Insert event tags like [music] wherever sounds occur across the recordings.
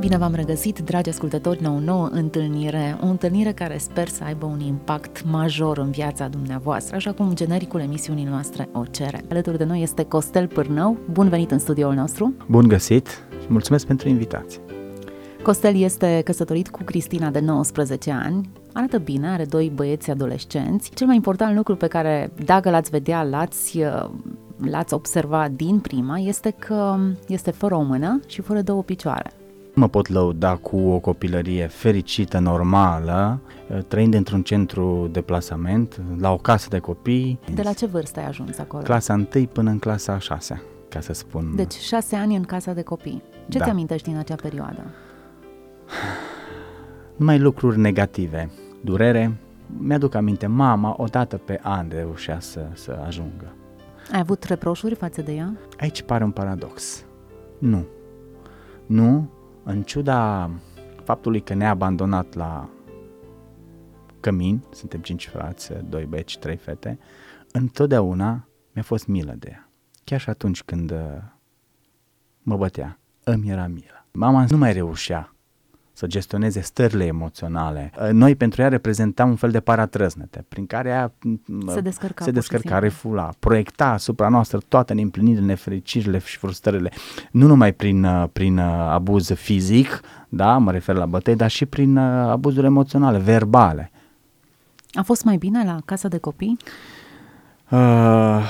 Bine v-am regăsit, dragi ascultători, la o nouă întâlnire, o întâlnire care sper să aibă un impact major în viața dumneavoastră, așa cum genericul emisiunii noastre o cere. Alături de noi este Costel Pârnău, bun venit în studioul nostru! Bun găsit și mulțumesc pentru invitație! Costel este căsătorit cu Cristina de 19 ani, arată bine, are doi băieți adolescenți. Cel mai important lucru pe care, dacă l-ați vedea, l-ați l-ați observa din prima este că este fără o mână și fără două picioare. Mă pot lăuda cu o copilărie fericită, normală, trăind într-un centru de plasament, la o casă de copii. De la ce vârstă ai ajuns acolo? Clasa 1 până în clasa 6, ca să spun. Deci 6 ani în casa de copii. Ce da. ți amintești din acea perioadă? [sighs] Numai lucruri negative. Durere. Mi-aduc aminte, mama odată pe an reușea să, să ajungă. Ai avut reproșuri față de ea? Aici pare un paradox. Nu. Nu, în ciuda faptului că ne-a abandonat la cămin, suntem cinci frați, doi beci, trei fete, întotdeauna mi-a fost milă de ea. Chiar și atunci când uh, mă bătea, îmi era milă. Mama nu mai reușea să gestioneze stările emoționale. Uh, noi pentru ea reprezentam un fel de paratrăznete, prin care ea se descărca, se descărca refula, proiecta asupra noastră toate neîmplinirile, nefericirile și frustrările, nu numai prin, uh, prin uh, abuz fizic, da, mă refer la bătăi, dar și prin abuzuri emoționale, verbale. A fost mai bine la casa de copii? Uh,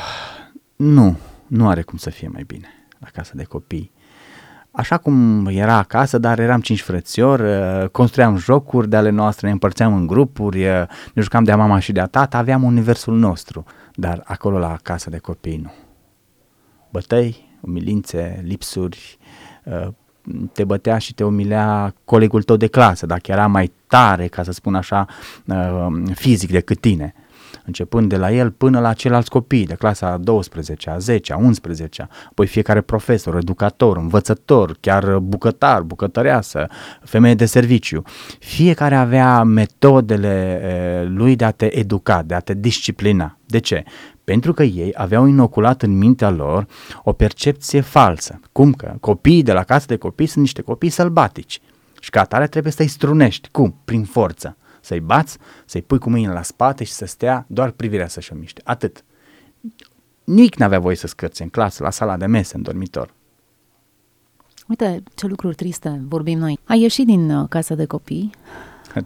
nu, nu are cum să fie mai bine la casa de copii așa cum era acasă, dar eram cinci frățiori, uh, construiam jocuri de ale noastre, ne împărțeam în grupuri, uh, ne jucam de-a mama și de-a tata, aveam universul nostru, dar acolo la casa de copii nu. Bătăi, umilințe, lipsuri, uh, te bătea și te umilea colegul tău de clasă, dacă era mai tare, ca să spun așa, fizic decât tine începând de la el până la ceilalți copii de clasa 12, a 10, a 11, apoi fiecare profesor, educator, învățător, chiar bucătar, bucătăreasă, femeie de serviciu. Fiecare avea metodele lui de a te educa, de a te disciplina. De ce? Pentru că ei aveau inoculat în mintea lor o percepție falsă. Cum că copiii de la casă de copii sunt niște copii sălbatici și ca atare trebuie să-i strunești. Cum? Prin forță să-i bați, să-i pui cu mâinile la spate și să stea doar privirea să-și o miște. Atât. Nici n-avea voie să scârțe în clasă, la sala de mese, în dormitor. Uite ce lucruri triste vorbim noi. Ai ieșit din uh, casa de copii?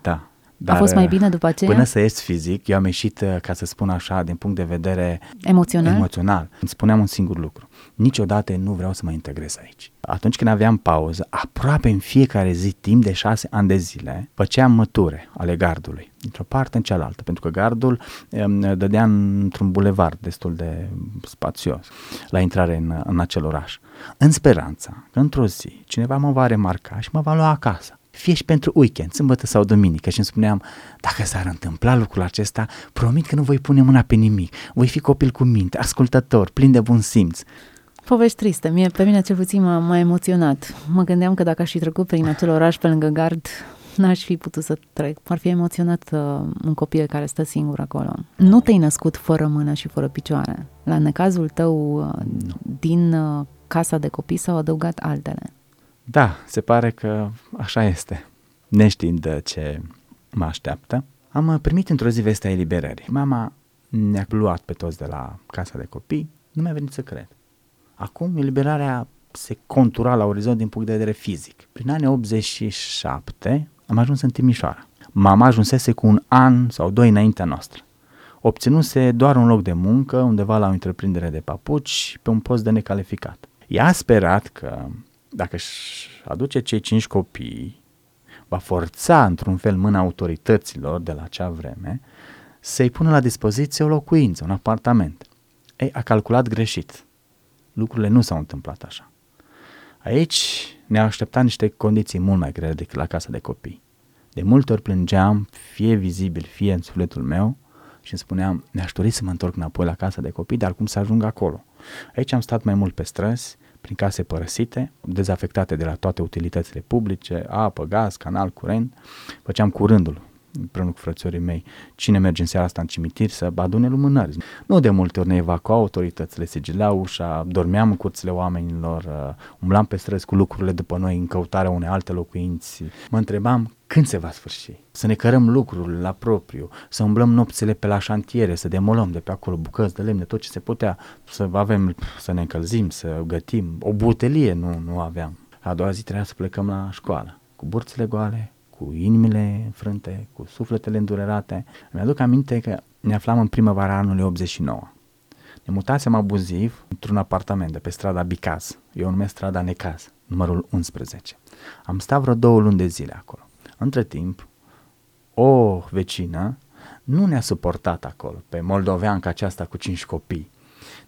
Da. Dar, a fost mai bine după aceea? Până să ies fizic, eu am ieșit, uh, ca să spun așa, din punct de vedere emoțional. emoțional. Îmi spuneam un singur lucru. Niciodată nu vreau să mă integrez aici. Atunci când aveam pauză, aproape în fiecare zi, timp de șase ani de zile, făceam măture ale gardului, dintr-o parte în cealaltă, pentru că gardul um, dădea într-un bulevard destul de spațios la intrare în, în acel oraș. În speranța că într-o zi cineva mă va remarca și mă va lua acasă fie și pentru weekend, sâmbătă sau duminică și îmi spuneam, dacă s-ar întâmpla lucrul acesta, promit că nu voi pune mâna pe nimic, voi fi copil cu minte, ascultător, plin de bun simț. Povești triste, Mie, pe mine cel puțin m-a, m-a emoționat. Mă gândeam că dacă aș fi trecut prin acel oraș pe lângă gard, n-aș fi putut să trec. ar fi emoționat uh, un copil care stă singur acolo. Nu te-ai născut fără mână și fără picioare. La necazul tău uh, din uh, casa de copii s-au adăugat altele. Da, se pare că așa este. Neștiind ce mă așteaptă, am primit într-o zi vestea eliberării. Mama ne-a luat pe toți de la casa de copii, nu mi-a venit să cred. Acum eliberarea se contura la orizont din punct de vedere fizic. Prin anii 87 am ajuns în Timișoara. Mama ajunsese cu un an sau doi înaintea noastră. Obținuse doar un loc de muncă undeva la o întreprindere de papuci pe un post de necalificat. Ea a sperat că dacă își aduce cei cinci copii, va forța într-un fel mâna autorităților de la acea vreme să-i pună la dispoziție o locuință, un apartament. Ei, a calculat greșit. Lucrurile nu s-au întâmplat așa. Aici ne-au așteptat niște condiții mult mai grele decât la casa de copii. De multe ori plângeam, fie vizibil, fie în sufletul meu, și îmi spuneam, mi-aș dori să mă întorc înapoi la casa de copii, dar cum să ajung acolo? Aici am stat mai mult pe străzi, prin case părăsite, dezafectate de la toate utilitățile publice, apă, gaz, canal, curent. Făceam curândul împreună cu frățiorii mei, cine merge în seara asta în cimitir să adune lumânări. Nu de multe ori ne evacuau autoritățile, sigileau ușa, dormeam în curțile oamenilor, uh, umblam pe străzi cu lucrurile după noi în căutarea unei alte locuinți. Mă întrebam când se va sfârși? Să ne cărăm lucrurile la propriu, să umblăm nopțile pe la șantiere, să demolăm de pe acolo bucăți de lemne, tot ce se putea, să avem, să ne încălzim, să gătim. O butelie nu, nu aveam. A doua zi trebuia să plecăm la școală, cu burțile goale, cu inimile înfrânte, cu sufletele îndurerate. Mi-aduc aminte că ne aflam în primăvara anului 89. Ne mutasem abuziv într-un apartament de pe strada Bicaz, eu o numesc strada Necaz, numărul 11. Am stat vreo două luni de zile acolo. Între timp, o vecină nu ne-a suportat acolo, pe moldoveanca aceasta cu cinci copii.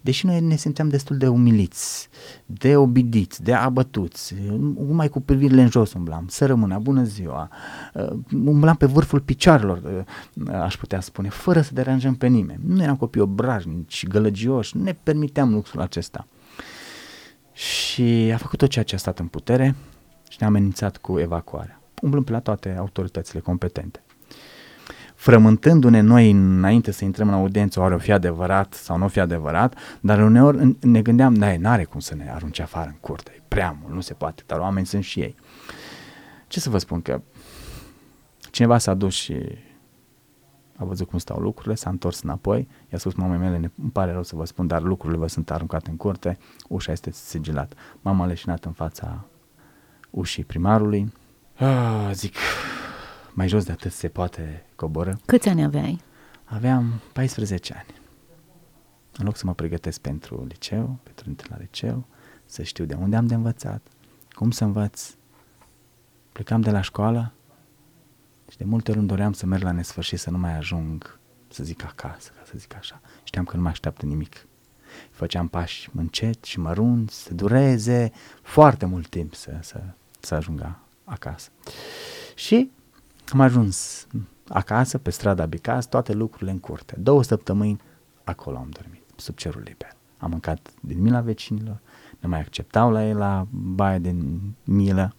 Deși noi ne simțeam destul de umiliți, de obidiți, de abătuți, numai cu privirile în jos umblam, să rămână, bună ziua, uh, umblam pe vârful picioarelor, uh, aș putea spune, fără să deranjăm pe nimeni. Nu eram copii obrajnici, gălăgioși, nu ne permiteam luxul acesta. Și a făcut tot ceea ce a stat în putere și ne-a amenințat cu evacuarea umblăm pe la toate autoritățile competente. Frământându-ne noi înainte să intrăm în audiență, oare o fi adevărat sau nu o fi adevărat, dar uneori ne gândeam, da, n-are cum să ne arunce afară în curte, e prea mult, nu se poate, dar oameni sunt și ei. Ce să vă spun că cineva s-a dus și a văzut cum stau lucrurile, s-a întors înapoi, i-a spus mamei mele, îmi pare rău să vă spun, dar lucrurile vă sunt aruncate în curte, ușa este sigilat. Mama a leșinat în fața ușii primarului, Ah, zic, mai jos de atât se poate coboră. Câți ani aveai? Aveam 14 ani. În loc să mă pregătesc pentru liceu, pentru intrat la liceu, să știu de unde am de învățat, cum să învăț, plecam de la școală și de multe ori îmi doream să merg la nesfârșit, să nu mai ajung, să zic acasă, ca să zic așa. Știam că nu mă așteaptă nimic. Făceam pași încet și mărunți, să dureze foarte mult timp să, să, să ajungă acasă. Și am ajuns acasă, pe strada Bicaz, toate lucrurile în curte. Două săptămâni acolo am dormit, sub cerul liber. Am mâncat din mila vecinilor, ne mai acceptau la ei la baie din milă.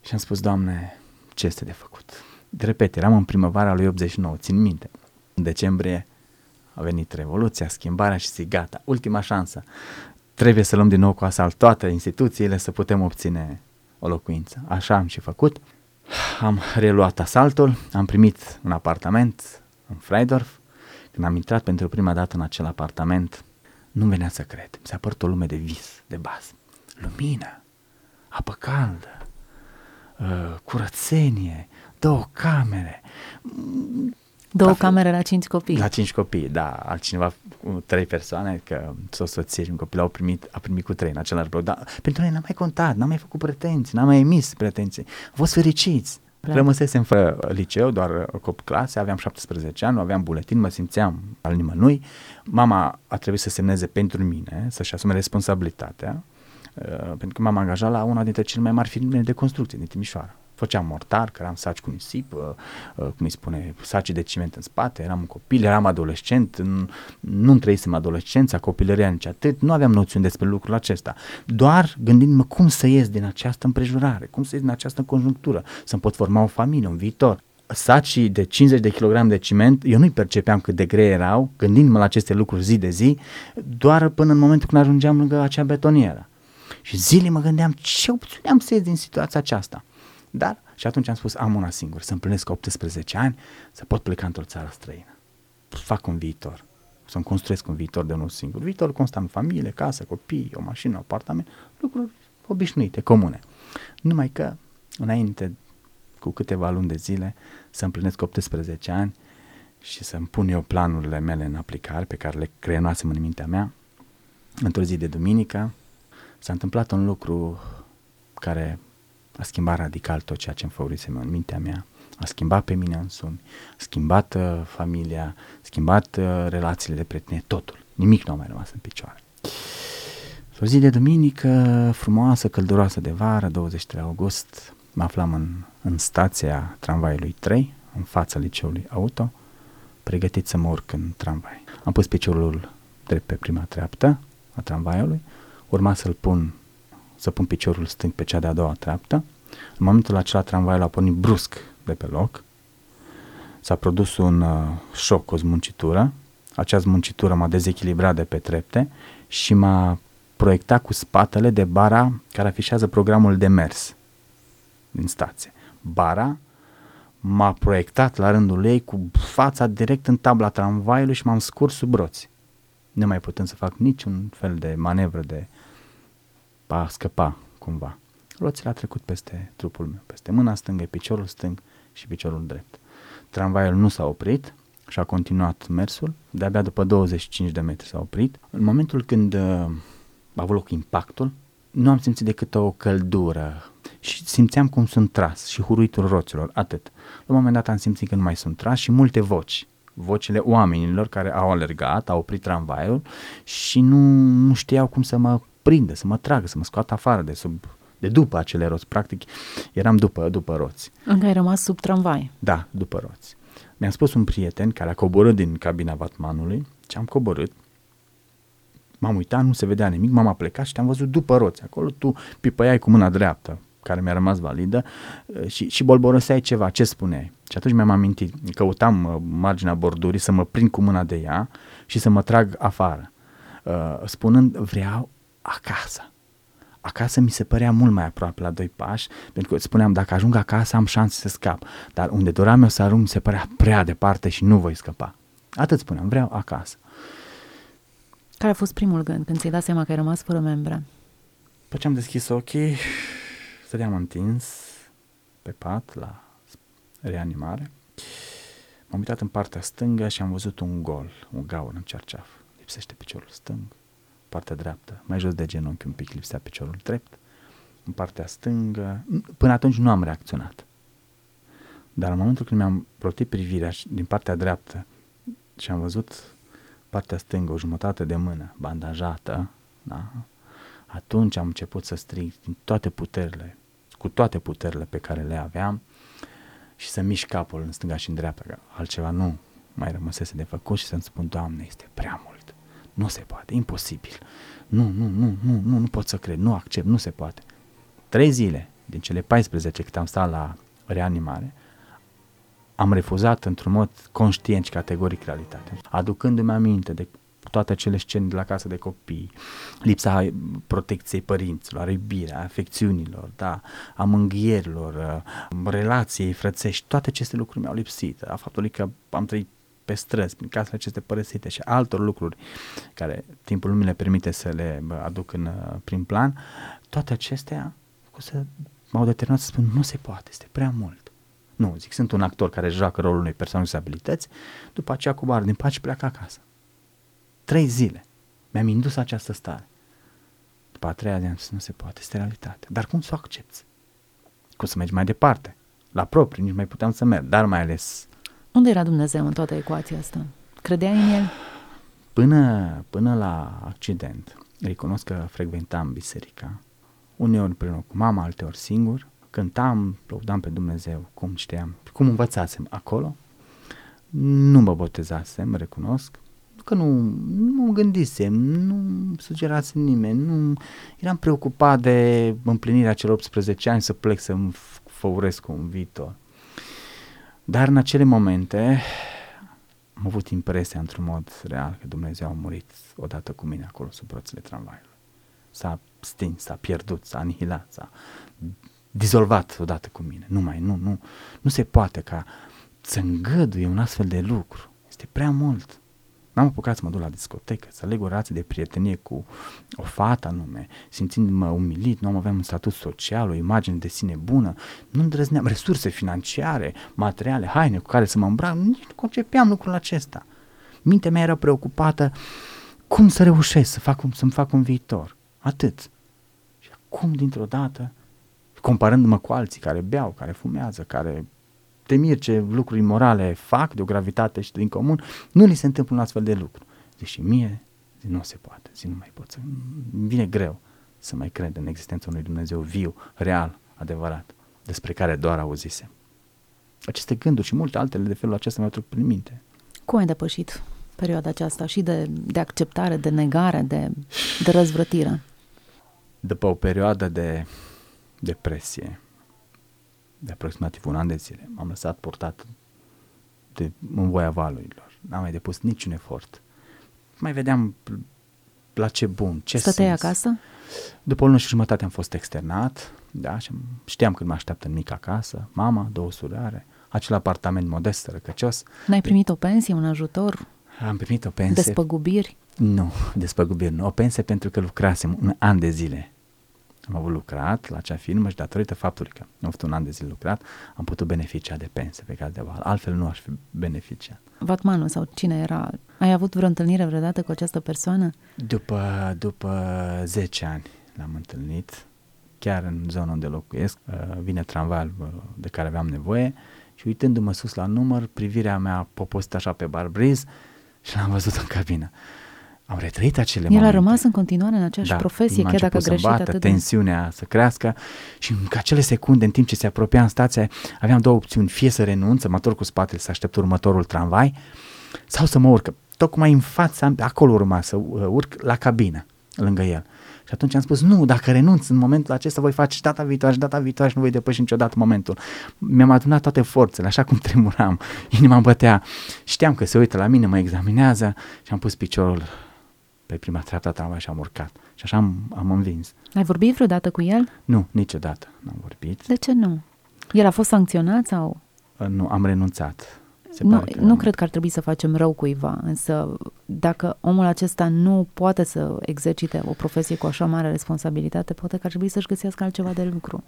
Și am spus, Doamne, ce este de făcut? De repet, eram în primăvara lui 89, țin minte. În decembrie a venit revoluția, schimbarea și zic, gata, ultima șansă. Trebuie să luăm din nou cu asalt toate instituțiile să putem obține o locuință. Așa am și făcut. Am reluat asaltul, am primit un apartament în Freidorf. Când am intrat pentru prima dată în acel apartament, nu venea să cred. Mi s-a părut o lume de vis, de baz. Lumină, apă caldă, uh, curățenie, două camere, Două da, camere la cinci copii. La cinci copii, da. Altcineva cu trei persoane, că o soție și un copil au primit, a primit cu trei în același bloc. Dar pentru noi n-am mai contat, n-am mai făcut pretenții, n-am mai emis pretenții. Am fost fericiți. Da. Rămăsesem fără liceu, doar copii clase, aveam 17 ani, nu aveam buletin, mă simțeam al nimănui. Mama a trebuit să semneze pentru mine, să-și asume responsabilitatea, uh, pentru că m-am angajat la una dintre cele mai mari firme de construcție din Timișoara făceam mortar, căram saci cu nisip, uh, uh, cum îi spune, saci de ciment în spate, eram un copil, eram adolescent, nu trăisem adolescența, copilăria nici atât, nu aveam noțiuni despre lucrul acesta. Doar gândindu-mă cum să ies din această împrejurare, cum să ies din această conjunctură, să-mi pot forma o familie, un viitor sacii de 50 de kg de ciment, eu nu-i percepeam cât de grei erau, gândindu-mă la aceste lucruri zi de zi, doar până în momentul când ajungeam lângă acea betonieră. Și zile mă gândeam ce opțiune am să ies din situația aceasta. Dar, și atunci am spus, am una singură, să împlinesc 18 ani, să pot pleca într-o țară străină. Fac un viitor, să-mi construiesc un viitor de unul singur. Viitorul constă în familie, casă, copii, o mașină, un apartament, lucruri obișnuite, comune. Numai că, înainte, cu câteva luni de zile, să împlinesc 18 ani și să-mi pun eu planurile mele în aplicare, pe care le creionasem în mintea mea, într-o zi de duminică, s-a întâmplat un lucru care a schimbat radical tot ceea ce îmi făurisem în mintea mea, a schimbat pe mine însumi, a schimbat uh, familia, a schimbat uh, relațiile de prietenie, totul. Nimic nu a mai rămas în picioare. O zi de duminică, frumoasă, călduroasă de vară, 23 august, mă aflam în, în stația tramvaiului 3, în fața liceului auto, pregătit să mă urc în tramvai. Am pus piciorul drept pe prima treaptă a tramvaiului, urma să-l pun să pun piciorul stâng pe cea de-a doua treaptă. În momentul acela tramvaiul a pornit brusc de pe loc. S-a produs un uh, șoc, o zmuncitură. Acea zmuncitură m-a dezechilibrat de pe trepte și m-a proiectat cu spatele de bara care afișează programul de mers din stație. Bara m-a proiectat la rândul ei cu fața direct în tabla tramvaiului și m-am scurs sub roți. Nu mai putând să fac niciun fel de manevră de a scăpa cumva. Roțile a trecut peste trupul meu, peste mâna stângă, piciorul stâng și piciorul drept. Tramvaiul nu s-a oprit și a continuat mersul, de-abia după 25 de metri s-a oprit. În momentul când uh, a avut loc impactul, nu am simțit decât o căldură și simțeam cum sunt tras și huruitul roților, atât. La un moment dat am simțit că nu mai sunt tras și multe voci, vocile oamenilor care au alergat, au oprit tramvaiul și nu, nu știau cum să mă prindă, să mă tragă, să mă scoată afară de sub de după acele roți, practic eram după, după roți. Încă ai rămas sub tramvai? Da, după roți. Mi-a spus un prieten care a coborât din cabina vatmanului și am coborât, m-am uitat, nu se vedea nimic, m-am plecat și te-am văzut după roți. Acolo tu pipăiai cu mâna dreaptă, care mi-a rămas validă uh, și, și bolboroseai ceva, ce spuneai? Și atunci mi-am amintit, căutam uh, marginea bordurii să mă prind cu mâna de ea și să mă trag afară, uh, spunând vreau acasă. Acasă mi se părea mult mai aproape la doi pași, pentru că spuneam, dacă ajung acasă am șanse să scap, dar unde doream eu să ajung mi se părea prea departe și nu voi scăpa. Atât spuneam, vreau acasă. Care a fost primul gând când ți-ai dat seama că ai rămas fără membre? După ce am deschis ochii, stăteam întins pe pat la reanimare. M-am uitat în partea stângă și am văzut un gol, un gaur în cerceaf. Lipsește piciorul stâng, partea dreaptă, mai jos de genunchi un pic lipsea piciorul drept, în partea stângă. Până atunci nu am reacționat. Dar în momentul când mi-am plotit privirea din partea dreaptă și am văzut partea stângă, o jumătate de mână bandajată, da? atunci am început să strig din toate puterile, cu toate puterile pe care le aveam și să mișc capul în stânga și în dreapta, că altceva nu mai rămăsese de făcut și să-mi spun, Doamne, este prea mult, nu se poate, imposibil, nu, nu, nu, nu, nu, nu pot să cred, nu accept, nu se poate. Trei zile din cele 14 cât am stat la reanimare, am refuzat într-un mod conștient și categoric realitatea, aducându-mi aminte de toate acele scene de la casă de copii, lipsa protecției părinților, a iubirea, a afecțiunilor, da, a mânghierilor, relației frățești, toate aceste lucruri mi-au lipsit, a faptului că am trăit pe străzi, prin casele aceste părăsite și altor lucruri care timpul nu mi le permite să le aduc în prim plan, toate acestea să m-au determinat să spun nu se poate, este prea mult. Nu, zic, sunt un actor care joacă rolul unei persoane cu abilități, după aceea cu bar din pace pleacă acasă. Trei zile mi-am indus această stare. După a treia zi am zis, nu se poate, este realitate. Dar cum să o accepti? Cum să mergi mai departe? La propriu, nici mai puteam să merg, dar mai ales... Unde era Dumnezeu în toată ecuația asta? Credeai în El? Până, până la accident, recunosc că frecventam biserica, uneori împreună cu mama, alteori singur, cântam, lăudam pe Dumnezeu, cum știam, cum învățasem acolo. Nu mă botezasem, recunosc, că nu, nu mă gândisem, nu sugerasem nimeni, nu eram preocupat de împlinirea celor 18 ani să plec să-mi făuresc un viitor. Dar în acele momente am avut impresia într-un mod real că Dumnezeu a murit odată cu mine acolo sub roțile tramvaiului. S-a stins, s-a pierdut, s-a anihilat, s-a dizolvat odată cu mine. Nu mai, nu, nu, nu se poate ca să îngăduie un astfel de lucru. Este prea mult. N-am apucat să mă duc la discotecă, să leg o relație de prietenie cu o fată anume, simțindu-mă umilit, nu am aveam un statut social, o imagine de sine bună, nu îndrăzneam resurse financiare, materiale, haine cu care să mă îmbrac, nici nu concepeam lucrul acesta. Mintea mea era preocupată cum să reușesc să fac, să-mi fac un viitor. Atât. Și acum, dintr-o dată, comparându-mă cu alții care beau, care fumează, care te mir ce lucruri morale fac de o gravitate și din comun, nu li se întâmplă un astfel de lucru. Deși mie zi, nu se poate, zi, nu mai pot să, îmi vine greu să mai cred în existența unui Dumnezeu viu, real, adevărat, despre care doar auzisem. Aceste gânduri și multe altele de felul acesta mi-au trecut prin minte. Cum ai depășit perioada aceasta și de, de acceptare, de negare, de, de răzvrătire? După o perioadă de depresie, de aproximativ un an de zile. M-am lăsat portat de, în voia valurilor. N-am mai depus niciun efort. Mai vedeam la ce bun, ce Stăteai sens. acasă? După o lună și jumătate am fost externat, da, și știam când mă așteaptă în mica casă, mama, două surare, acel apartament modest, răcăcios. N-ai primit o pensie, un ajutor, Am primit o pensie. despăgubiri? Nu, [laughs] despăgubiri nu. O pensie pentru că lucrasem un an de zile. Am avut lucrat la acea firmă și datorită faptului că am avut un an de zile lucrat, am putut beneficia de pensie pe caz de val. Altfel nu aș fi beneficiat. Vatmanul sau cine era? Ai avut vreo întâlnire vreodată cu această persoană? După, după 10 ani l-am întâlnit, chiar în zona unde locuiesc, uh, vine tramvaiul uh, de care aveam nevoie și uitându-mă sus la număr, privirea mea a poposit așa pe barbriz și l-am văzut în cabină. Am retrăit acele El momente. a rămas în continuare în aceeași da, profesie, m-a chiar dacă a început să greșit bată, atât de... tensiunea să crească și în acele secunde, în timp ce se apropia în stație, aveam două opțiuni, fie să renunț, să mă întorc cu spatele să aștept următorul tramvai sau să mă urc. Tocmai în fața, acolo urma să uh, urc la cabină, lângă el. Și atunci am spus, nu, dacă renunț în momentul acesta, voi face și data viitoare și data viitoare și nu voi depăși niciodată momentul. Mi-am adunat toate forțele, așa cum [laughs] tremuram, inima îmi bătea. Știam că se uită la mine, mă examinează și am pus piciorul pe prima treaptă a tramvai și am urcat. Și așa am, am învins. Ai vorbit vreodată cu el? Nu, niciodată n-am vorbit. De ce nu? El a fost sancționat sau... Uh, Nu, am renunțat. Se Nu, pare că nu cred că ar trebui să facem rău cuiva, însă dacă omul acesta nu poate să exercite o profesie cu așa mare responsabilitate, poate că ar trebui să-și găsească altceva de lucru.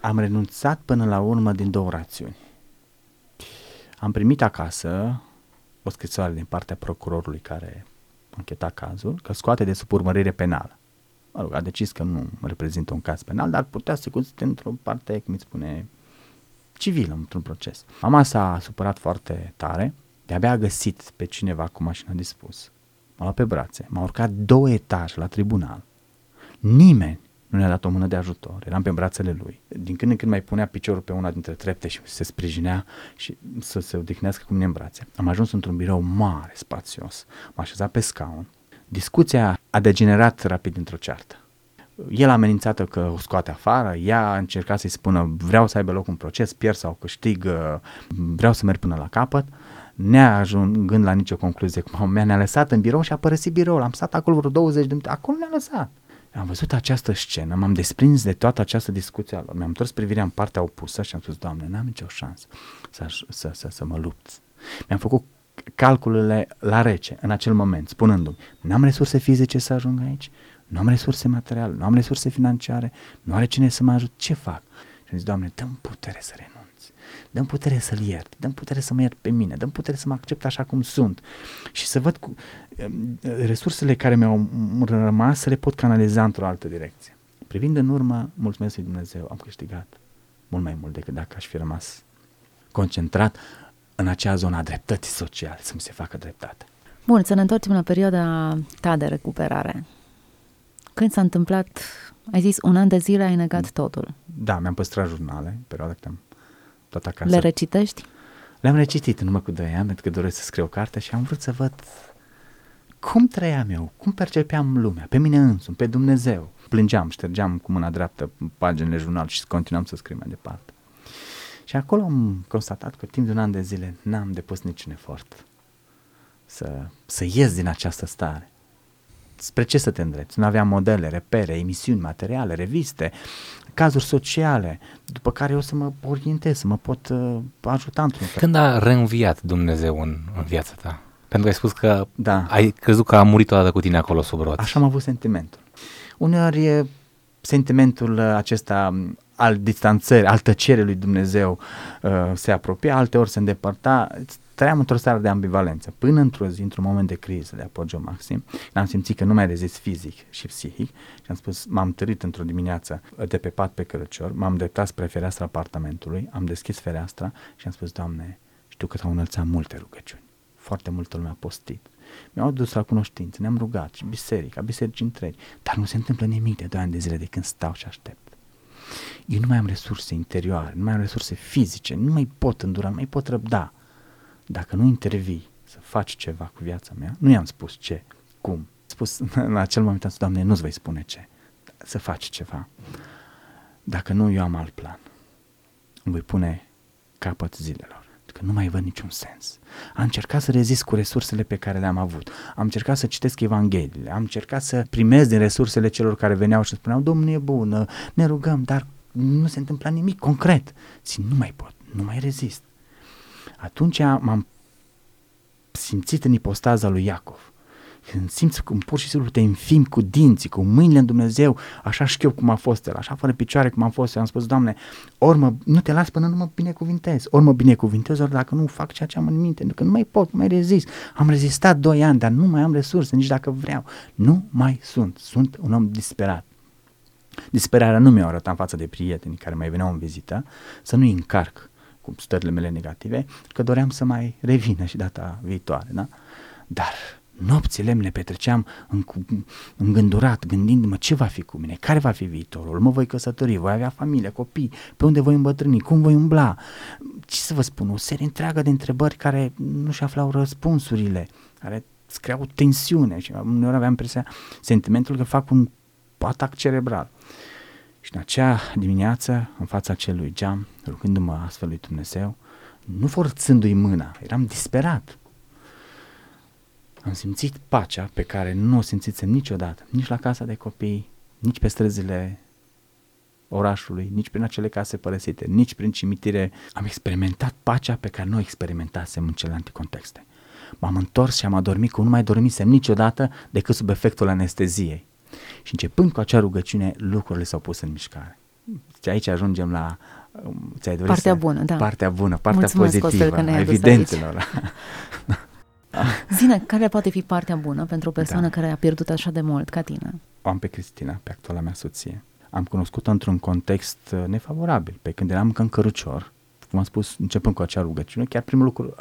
Am renunțat până la urmă din două rațiuni. Am primit acasă o scrisoare din partea procurorului care încheta cazul, că scoate de sub urmărire penală. Mă rog, a decis că nu reprezintă un caz penal, dar putea să se într-o parte, cum îți spune, civilă, într-un proces. Mama s-a supărat foarte tare, de-abia a găsit pe cineva cu mașina dispus. M-a luat pe brațe, m-a urcat două etaje la tribunal. Nimeni nu ne-a dat o mână de ajutor, eram pe brațele lui. Din când în când mai punea piciorul pe una dintre trepte și se sprijinea și să se odihnească cu mine în brațe. Am ajuns într-un birou mare, spațios, m-a așezat pe scaun. Discuția a degenerat rapid într-o ceartă. El a amenințat că o scoate afară, ea a încercat să-i spună vreau să aibă loc un proces, pierd sau câștig, uh, vreau să merg până la capăt, neajungând la nicio concluzie cu mea, ne-a lăsat în birou și a părăsit biroul, am stat acolo vreo 20 de minute, acolo ne-a lăsat. Am văzut această scenă, m-am desprins de toată această discuție a lor, mi-am întors privirea în partea opusă și am spus, Doamne, n-am nicio șansă să, să, să, să mă lupt. Mi-am făcut calculele la rece în acel moment, spunându-mi, n-am resurse fizice să ajung aici, nu am resurse materiale, nu am resurse financiare, nu are cine să mă ajut, ce fac? Și am zis, Doamne, dă putere să renunț, dă putere să-L iert, dă putere să mă iert pe mine, dă putere să mă accept așa cum sunt și să văd cu um, resursele care mi-au rămas să le pot canaliza într-o altă direcție. Privind în urmă, mulțumesc lui Dumnezeu, am câștigat mult mai mult decât dacă aș fi rămas concentrat în acea zonă a dreptății sociale, să mi se facă dreptate. Bun, să ne întoarcem la perioada ta de recuperare. Când s-a întâmplat, ai zis, un an de zile ai negat totul. Da, mi-am păstrat jurnale, în perioada când am tot acasă. Le recitești? Le-am recitit în urmă cu 2 ani, pentru că doresc să scriu o carte și am vrut să văd cum trăiam eu, cum percepeam lumea, pe mine însumi, pe Dumnezeu. Plângeam, ștergeam cu mâna dreaptă paginile jurnal și continuam să scriu mai departe. Și acolo am constatat că timp de un an de zile n-am depus niciun efort să, să ies din această stare. Spre ce să te îndreți? Nu aveam modele, repere, emisiuni materiale, reviste, cazuri sociale, după care eu să mă orientez, să mă pot uh, ajuta într-un fel. Când a reînviat Dumnezeu în, în viața ta? Pentru că ai spus că Da. ai crezut că a murit odată cu tine acolo sub roți. Așa am avut sentimentul. Uneori e sentimentul uh, acesta um, al distanțării, al tăcerii lui Dumnezeu uh, se apropia, alteori se îndepărta, trăiam într-o stare de ambivalență. Până într-o zi, într-un moment de criză, de apogeu maxim, am simțit că nu mai rezist fizic și psihic și am spus, m-am tărit într-o dimineață de pe pat pe cărăcior, m-am dreptat spre fereastra apartamentului, am deschis fereastra și am spus, Doamne, știu că t-au înălțat multe rugăciuni, foarte multă lume a postit. Mi-au adus la cunoștință, ne-am rugat și biserica, biserici întregi, dar nu se întâmplă nimic de 2 ani de zile de când stau și aștept. Eu nu mai am resurse interioare, nu mai am resurse fizice, nu mai pot îndura, nu mai pot răbda. Dacă nu intervii să faci ceva cu viața mea, nu i-am spus ce, cum. Am spus [laughs] în acel moment, am spus, Doamne, nu-ți voi spune ce, să faci ceva. Dacă nu, eu am alt plan. îmi voi pune capăt zilelor că nu mai văd niciun sens. Am încercat să rezist cu resursele pe care le-am avut. Am încercat să citesc Evangheliile. Am încercat să primez din resursele celor care veneau și spuneau, Domnul e bun, ne rugăm, dar nu se întâmpla nimic concret. Zic, nu mai pot, nu mai rezist. Atunci m-am simțit în ipostaza lui Iacov. Când simți cum pur și simplu te înfim cu dinții, cu mâinile în Dumnezeu, așa șchiop cum a fost el, așa fără picioare cum a fost el, am spus, Doamne, ori mă, nu te las până nu mă binecuvintez, ori mă binecuvintez, ori dacă nu fac ceea ce am în minte, pentru că nu mai pot, nu mai rezist. Am rezistat doi ani, dar nu mai am resurse, nici dacă vreau. Nu mai sunt, sunt un om disperat. Disperarea nu mi-o arătat în față de prieteni care mai veneau în vizită, să nu-i încarc cu stările mele negative, că doream să mai revină și data viitoare, da? Dar Nopțile mi le petreceam în, îngândurat, gândindu-mă ce va fi cu mine, care va fi viitorul, mă voi căsători, voi avea familie, copii, pe unde voi îmbătrâni, cum voi umbla. Ce să vă spun, o serie întreagă de întrebări care nu-și aflau răspunsurile, care îți creau tensiune și uneori aveam impresia, sentimentul că fac un atac cerebral. Și în acea dimineață, în fața acelui geam, rugându-mă astfel lui Dumnezeu, nu forțându-i mâna, eram disperat, am simțit pacea pe care nu o simțisem niciodată, nici la casa de copii, nici pe străzile orașului, nici prin acele case părăsite, nici prin cimitire. Am experimentat pacea pe care nu o experimentasem în celelalte contexte. M-am întors și am adormit cum nu mai dormisem niciodată decât sub efectul anesteziei. Și începând cu acea rugăciune, lucrurile s-au pus în mișcare. Și aici ajungem la um, ți-ai partea să, bună, da. Partea bună, partea Mulțumesc, pozitivă, a evidențelor. [laughs] Zine, care poate fi partea bună pentru o persoană da. care a pierdut așa de mult ca tine? O am pe Cristina, pe actuala mea soție. Am cunoscut-o într-un context uh, nefavorabil. Pe când eram încă în cărucior, cum am spus, începând cu acea rugăciune, chiar primul lucru,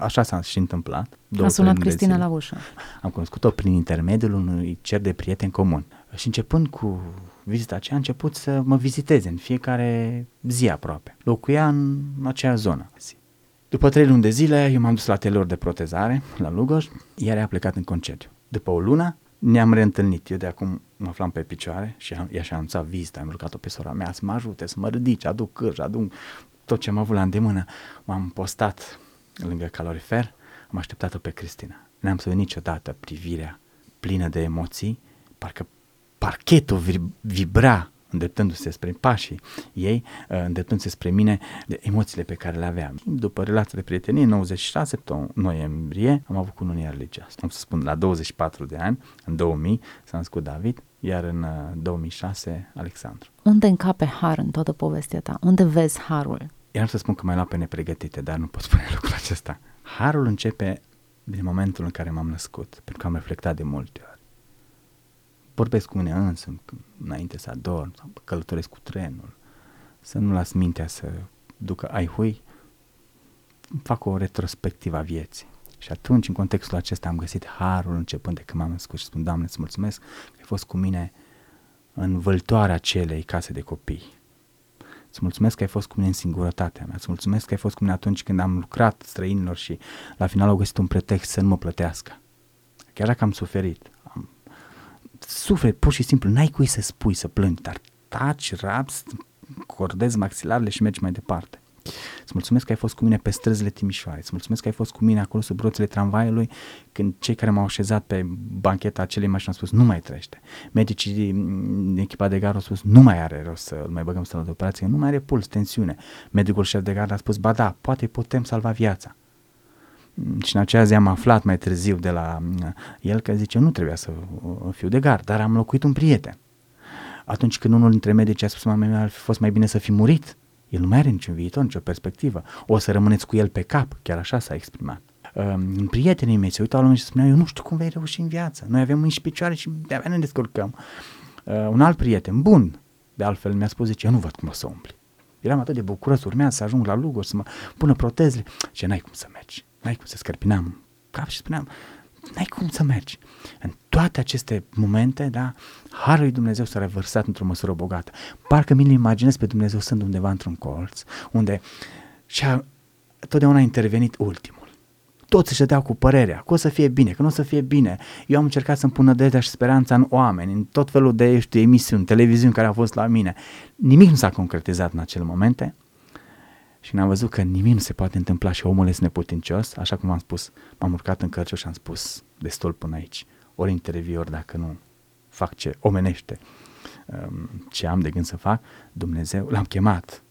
așa s-a și întâmplat. A sunat Cristina la ușă. Am cunoscut-o prin intermediul unui cer de prieteni comun. Și începând cu vizita aceea, a început să mă viziteze în fiecare zi aproape. Locuia în acea zonă. După trei luni de zile, eu m-am dus la atelor de protezare, la Lugoj, iar ea a plecat în concediu. După o lună, ne-am reîntâlnit. Eu de acum mă aflam pe picioare și am, i-aș anunțat vizita, am rugat-o pe sora mea să mă ajute, să mă ridice, aduc cârj, aduc tot ce am avut la îndemână. M-am postat lângă calorifer, am așteptat-o pe Cristina. N-am să niciodată privirea plină de emoții, parcă parchetul vibra îndreptându-se spre pașii ei, uh, îndreptându-se spre mine de emoțiile pe care le aveam. După relația de prietenie, 96 noiembrie, am avut cu unia religios. Am să spun, la 24 de ani, în 2000, s-a născut David, iar în 2006, uh, Alexandru. Unde încape har în toată povestea ta? Unde vezi harul? Eram să spun că mai la pe nepregătite, dar nu pot spune [laughs] lucrul acesta. Harul începe din momentul în care m-am născut, pentru că am reflectat de multe ori vorbesc cu mine însă înainte să adorm sau călătoresc cu trenul, să nu las mintea să ducă ai hui, fac o retrospectivă a vieții. Și atunci, în contextul acesta, am găsit harul începând de când m-am născut și spun, Doamne, îți mulțumesc că ai fost cu mine în vâltoarea celei case de copii. Îți mulțumesc că ai fost cu mine în singurătatea mea. Îți mulțumesc că ai fost cu mine atunci când am lucrat străinilor și la final au găsit un pretext să nu mă plătească. Chiar dacă am suferit, suflet, pur și simplu, n-ai cui să spui, să plângi, dar taci, raps, cordezi maxilarele și mergi mai departe. Îți mulțumesc că ai fost cu mine pe străzile Timișoare, îți mulțumesc că ai fost cu mine acolo sub roțile tramvaiului când cei care m-au așezat pe bancheta acelei mașini au spus nu mai trăiește. Medicii din echipa de gară au spus nu mai are rost să mai băgăm sala de operație, nu mai are puls, tensiune. Medicul șef de gardă a spus ba da, poate putem salva viața. Și în aceea zi am aflat mai târziu de la uh, el că zice, nu trebuia să uh, fiu de gard, dar am locuit un prieten. Atunci când unul dintre medici a spus, mamei mea, ar fi fost mai bine să fi murit, el nu mai are niciun viitor, nicio perspectivă. O să rămâneți cu el pe cap, chiar așa s-a exprimat. Um, prietenii mei se uitau la mine și spuneau, eu nu știu cum vei reuși în viață. Noi avem 11 picioare și de-abia ne descurcăm. Uh, un alt prieten, bun, de altfel mi-a spus, zice, eu nu văd cum o să umpli. Eram atât de bucuros, urmează să ajung la Lugor, să mă pună protezele. Ce n-ai cum să mergi n-ai cum să scărpinam cap și spuneam, n-ai cum să mergi. În toate aceste momente, da, Harul lui Dumnezeu s-a revărsat într-o măsură bogată. Parcă mi-l imaginez pe Dumnezeu stând undeva într-un colț, unde și-a totdeauna a intervenit ultimul. Toți își dădeau cu părerea că o să fie bine, că nu o să fie bine. Eu am încercat să-mi pun nădejdea și speranța în oameni, în tot felul de știu, emisiuni, televiziuni care au fost la mine. Nimic nu s-a concretizat în acele momente Și n-am văzut că nimic nu se poate întâmpla și omul este neputincios, așa cum am spus, m-am urcat în cărciuș și am spus destul până aici. Ori interviu, ori dacă nu fac ce omenește, um, ce am de gând să fac, Dumnezeu, l-am chemat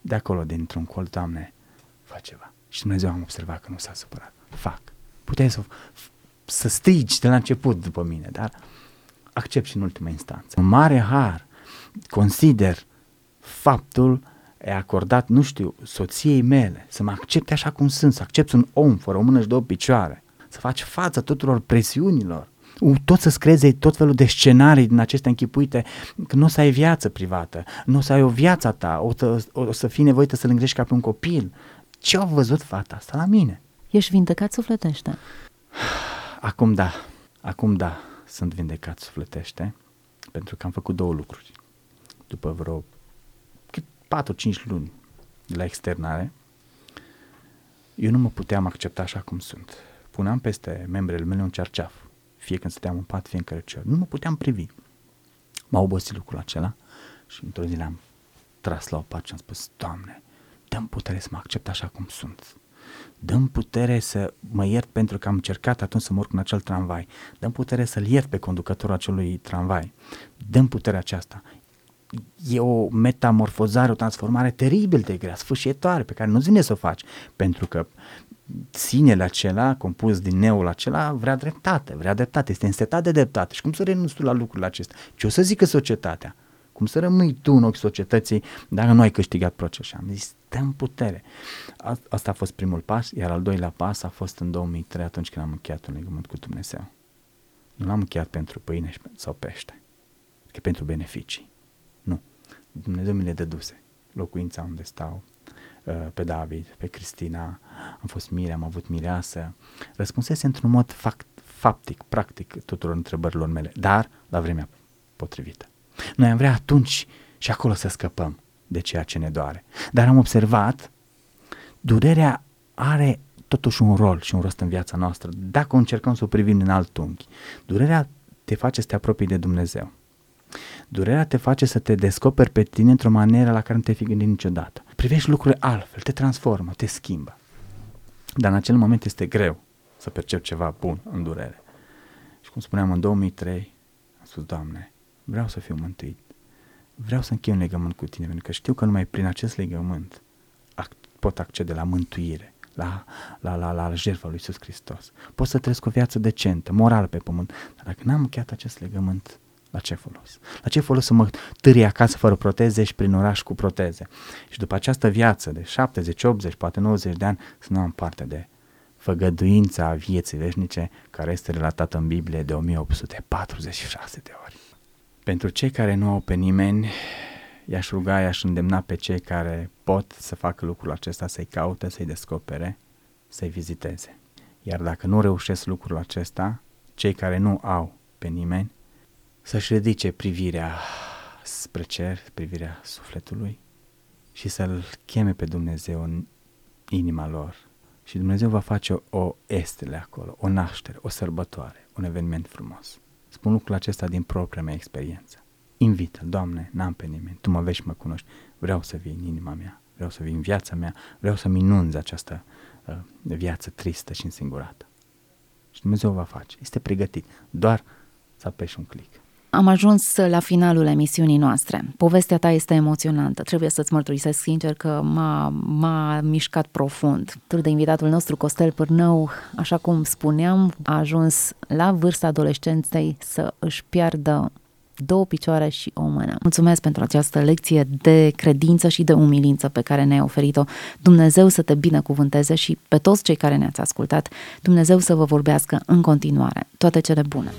de acolo, dintr-un colț, Doamne, fă ceva. Și Dumnezeu am observat că nu s-a supărat. Fac. Puteai să, să strigi de la început după mine, dar accept și în ultima instanță. Un mare har consider faptul e acordat, nu știu, soției mele, să mă accepte așa cum sunt, să accept un om fără o mână și două picioare, să faci față tuturor presiunilor, tot să screze tot felul de scenarii din acestea închipuite, că nu o să ai viață privată, nu o să ai o viață ta, o să, o să fii nevoită să-l îngrești ca pe un copil. Ce a văzut fata asta la mine? Ești vindecat sufletește? Acum da, acum da, sunt vindecat sufletește, pentru că am făcut două lucruri. După vreo 4-5 luni de la externare, eu nu mă puteam accepta așa cum sunt. Puneam peste membrele mele un cerceaf, fie când stăteam în pat, fie în cărcior. Nu mă puteam privi. M-a obosit lucrul acela și într-o zi le-am tras la o parte și am spus, Doamne, dăm putere să mă accept așa cum sunt. Dăm putere să mă iert pentru că am încercat atunci să mă urc în acel tramvai. Dăm putere să-l iert pe conducătorul acelui tramvai. Dăm puterea aceasta e o metamorfozare, o transformare teribil de grea, sfâșietoare, pe care nu-ți vine să o faci, pentru că sinele acela, compus din neul acela, vrea dreptate, vrea dreptate, este însetat de dreptate. Și cum să renunți tu la lucrurile acestea? Ce o să zică societatea? Cum să rămâi tu în ochii societății dacă nu ai câștigat procesul? Și am zis, dă putere. Asta a fost primul pas, iar al doilea pas a fost în 2003, atunci când am încheiat un legământ cu Dumnezeu. Nu l-am încheiat pentru pâine sau pește, că pentru beneficii. Nu. Dumnezeu mi le dăduse. Locuința unde stau, uh, pe David, pe Cristina, am fost mire, am avut mireasă. Răspunsese într-un mod fact, faptic, practic tuturor întrebărilor mele, dar la vremea potrivită. Noi am vrea atunci și acolo să scăpăm de ceea ce ne doare. Dar am observat, durerea are totuși un rol și un rost în viața noastră, dacă o încercăm să o privim în alt unghi. Durerea te face să te apropii de Dumnezeu. Durerea te face să te descoperi pe tine într-o manieră la care nu te-ai fi gândit niciodată. Privești lucrurile altfel, te transformă, te schimbă. Dar în acel moment este greu să percep ceva bun în durere. Și cum spuneam, în 2003 am spus, Doamne, vreau să fiu mântuit. Vreau să închei un legământ cu tine, pentru că știu că numai prin acest legământ ac- pot accede la mântuire, la, la, la, la jertfa lui Iisus Hristos. Pot să trăiesc o viață decentă, morală pe pământ, dar dacă n-am încheiat acest legământ, la ce folos? La ce folos să mă târi acasă fără proteze și prin oraș cu proteze? Și după această viață de 70, 80, poate 90 de ani să nu am parte de făgăduința vieții veșnice care este relatată în Biblie de 1846 de ori. Pentru cei care nu au pe nimeni, i-aș ruga, i-aș îndemna pe cei care pot să facă lucrul acesta, să-i caute, să-i descopere, să-i viziteze. Iar dacă nu reușesc lucrul acesta, cei care nu au pe nimeni, să-și ridice privirea spre cer, privirea sufletului și să-L cheme pe Dumnezeu în inima lor. Și Dumnezeu va face o, o estele acolo, o naștere, o sărbătoare, un eveniment frumos. Spun lucrul acesta din propria mea experiență. Invită, Doamne, n-am pe nimeni, Tu mă vezi și mă cunoști, vreau să vii în inima mea, vreau să vii în viața mea, vreau să minunzi această uh, viață tristă și însingurată. Și Dumnezeu va face, este pregătit, doar să apeși un click. Am ajuns la finalul emisiunii noastre. Povestea ta este emoționantă. Trebuie să-ți mărturisesc sincer că m-a, m-a mișcat profund. Tur de invitatul nostru, Costel Pârnău, așa cum spuneam, a ajuns la vârsta adolescenței să își piardă două picioare și o mână. Mulțumesc pentru această lecție de credință și de umilință pe care ne-ai oferit-o. Dumnezeu să te binecuvânteze și pe toți cei care ne-ați ascultat, Dumnezeu să vă vorbească în continuare. Toate cele bune!